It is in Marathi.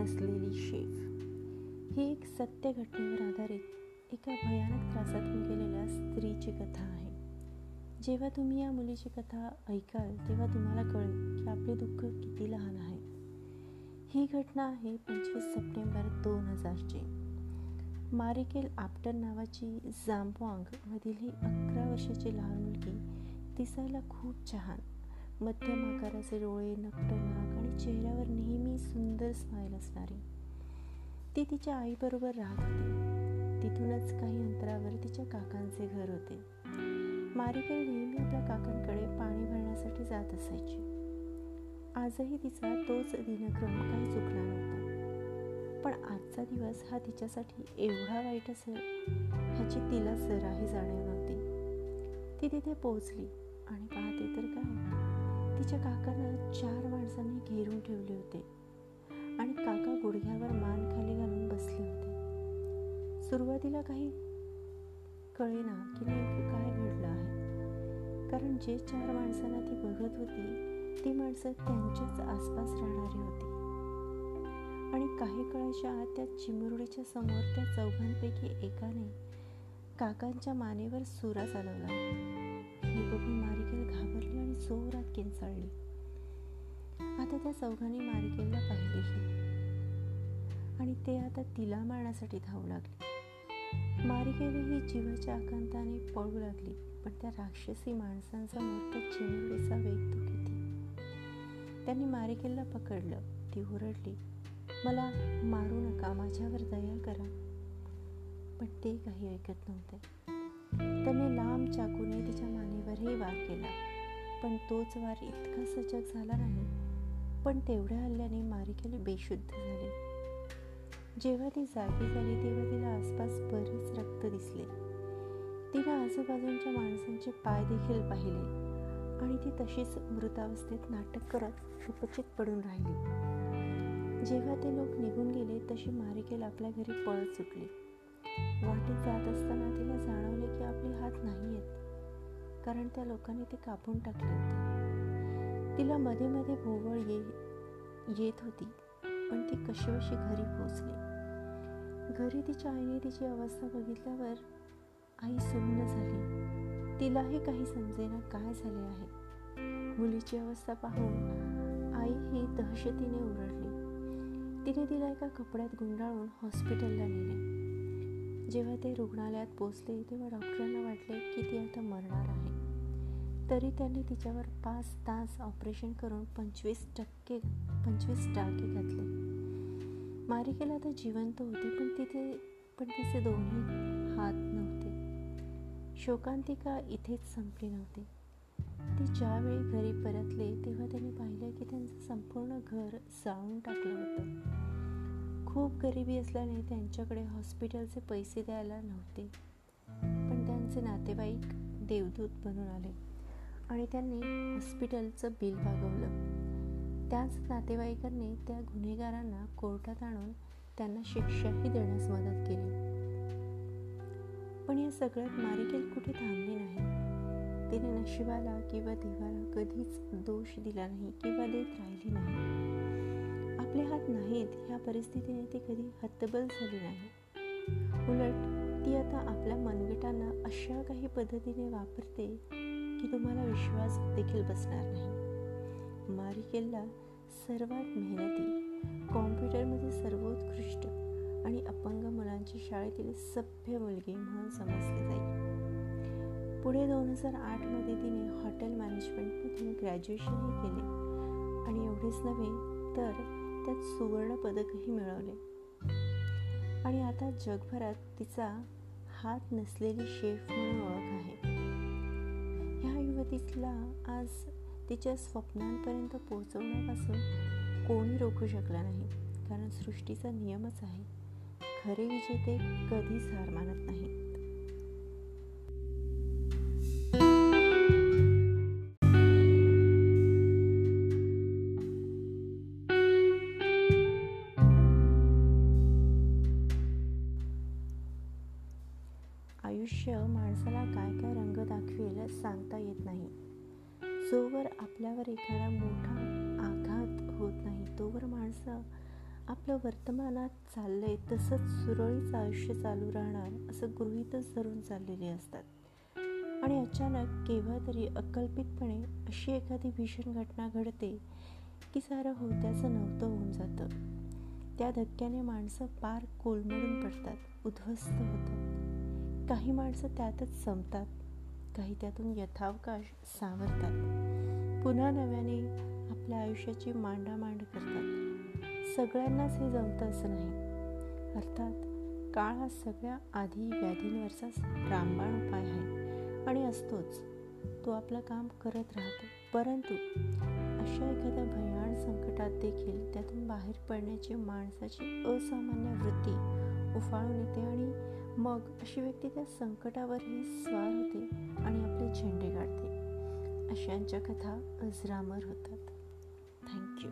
असलेली शेफ ही एक सत्य घटनेवर आधारित एका भयानक त्रासातून गेलेल्या स्त्रीची कथा आहे. जेव्हा तुम्ही या मुलीची कथा ऐकाल तेव्हा तुम्हाला कळेल की आपले दुःख किती लहान आहे. ही घटना आहे पंचवीस सप्टेंबर दोन हजारची. मारिकेल आपटन नावाची जांबवांग मधील ही अकरा वर्षाची लहान मुलगी दिसायला खूप छान. मध्यम आकाराचे डोळे नकट नाक चेहऱ्यावर नेहमी सुंदर स्माईल असणारी. ती तिच्या आईबरोबर राहत होती. तिथूनच काही अंतरावर तिच्या काकांचे घर होते. मारिकेल नेहमी आपल्या काकांकडे पाणी भरण्यासाठी जात असायची. आजही तिचा तोच दिनक्रम काही चुकला नव्हता. पण आजचा दिवस हा तिच्यासाठी एवढा वाईट असेल ह्याची तिला जराही जाणीव नव्हती. ती तिथे पोहोचली आणि पाहते तर काय तिच्या काकांना चार माणसांनी घेरून ठेवले होते. आणि काका गुडघ्यावर मान खाली घालून बसले होते. सुरुवातीला काही कळेना की नेमकं काय घडलं आहे. कारण जे चार माणसांना ती बघत होती ती माणसं त्यांच्याच आसपास राहणारी होती. आणि काही काळाच्या आत त्या चिमुरडीच्या समोर त्या चौघांपैकी एकाने काकांच्या मानेवर सुरा चालवला. हे बघून मारिकेल घाबरली जोरात किंचाळली. आता त्या चौघांनी मारिकेलला पाहिलेही आणि ते आता तिला मारण्यासाठी धावू लागले. मारिकेलही जीवाच्या आकांताने पळू लागली पण त्या राक्षसी माणसांसमोर त्या चिमुरडीचा वेग तो किती? त्यांनी मारिकेलला पकडलं ती ओरडली मला मारू नका माझ्यावर दया करा. पण ते काही ऐकत नव्हते. त्याने लांब चाकूने तिच्या मानेवरही वार केला. पण तोच वार इतका सजग झाला नाही. पण तेवढ्या हल्ल्याने मारिकेली बेशुद्ध झाली. जेव्हा ती जागी झाली तेव्हा तिला आसपास बरेच रक्त दिसले. तिने आजूबाजूंच्या माणसांचे पाय देखील पाहिले आणि ती तशीच मृतावस्थेत नाटक करत उपचित पडून राहिली. जेव्हा ते लोक निघून गेले तशी मारिकेल आपल्या घरी पळत सुटली. वाटेत जात असताना तिला जाणवले की आपले हात नाही आहेत कारण त्या लोकांनी ते कापून टाकले होते. तिला मध्ये मध्ये भोवळ ये येत होती पण ती कशीबशी घरी पोचली घरी तिच्या आईने तिची अवस्था बघितल्यावर आई सुन्न झाली. तिलाही काही समजेना काय झाले आहे. मुलीची अवस्था पाहून आई ही दहशतीने ओरडली. तिने तिला एका कपड्यात गुंडाळून हॉस्पिटलला नेले. जेव्हा ते रुग्णालयात पोचले तेव्हा डॉक्टरांना वाटले की ती आता मरणार आहे. तरी त्यांनी तिच्यावर पाच तास ऑपरेशन करून पंचवीस टक्के पंचवीस टाके घातले. मारिकेला आता जिवंत होती पण तिथे पण तिचे दोन्ही हात नव्हते. शोकांतिका इथेच संपली नव्हती. ते ज्यावेळी घरी परतले तेव्हा त्यांनी पाहिलं की त्यांचं संपूर्ण घर जाळून टाकलं होतं. खूप गरिबी असल्याने त्यांच्याकडे हॉस्पिटलचे पैसे द्यायला नव्हते. पण त्यांचे नातेवाईक देवदूत बनून आले. आणि त्यांनी हॉस्पिटलचं बिल भागवलं. त्याच नातेवाईकांनी त्या गुन्हेगारांना कोर्टात आणून त्यांना शिक्षाही देण्यास मदत केली. पण या सगळ्यात मारिकेल कुठे थांबली नाही तिने नशिबाला किंवा देवाला कधीच दोष दिला नाही किंवा देत राहिली नाही. आपले हात नाहीत ह्या परिस्थितीने ती कधी हतबल झाली नाही. उलट ती आता आपल्या मनगटांना अशा काही पद्धतीने वापरते की तुम्हाला विश्वास देखील बसणार नाही. मारिकेलला सर्वात मेहनती कॉम्प्युटरमध्ये सर्वोत्कृष्ट आणि अपंग मुलांची शाळेतील सभ्य मुलगी म्हणून समजली जाईल पुढे दोन हजार आठमध्ये तिने हॉटेल मॅनेजमेंटमधून ग्रॅज्युएशनही केले. आणि एवढेच नव्हे तर त्यात सुवर्ण पदकही मिळवले. आणि आता जगभरात तिचा हात नसलेली शेफ म्हणून ओळख आहे. ह्या युवतीला आज तिच्या स्वप्नांपर्यंत पोहोचवण्यापासून कोणी रोखू शकला नाही. कारण सृष्टीचा नियमच आहे. खरे विजेते कधीच हार मानत नाही. सांगता येत नाही. जोवर आपल्यावर एखादा मोठा आघात होत नाही तोवर माणसं आपलं वर्तमानात चाललंय तसंच सुरळीत आयुष्य चालू राहणार असं गृहीतच धरून चाललेले असतात. आणि अचानक केव्हा तरी अकल्पितपणे अशी एखादी भीषण घटना घडते की सारं होत्याचं नव्हतं होऊन जातं. त्या धक्क्याने माणसं पार कोलमडून पडतात उद्ध्वस्त होतात. काही माणसं त्यातच संपतात. काही त्यातून यथावकाश सावरतात. पुन्हा नव्याने आपल्या आयुष्याची मांडामांड करतात. सगळ्यांनाच हे जमतं असं नाही. अर्थात काळ हा सगळ्या आधी व्याधींवरचा रामबाण उपाय आहे आणि असतोच. तो आपलं काम करत राहतो. परंतु अशा एखाद्या भयान संकटात देखील त्यातून बाहेर पडण्याची माणसाची असामान्य वृत्ती उफाळून येते आणि मग अशी व्यक्ती त्या संकटावरही स्वार होते आणि आपले झेंडे काढते अशांच्या कथा अजरामर होतात. थँक्यू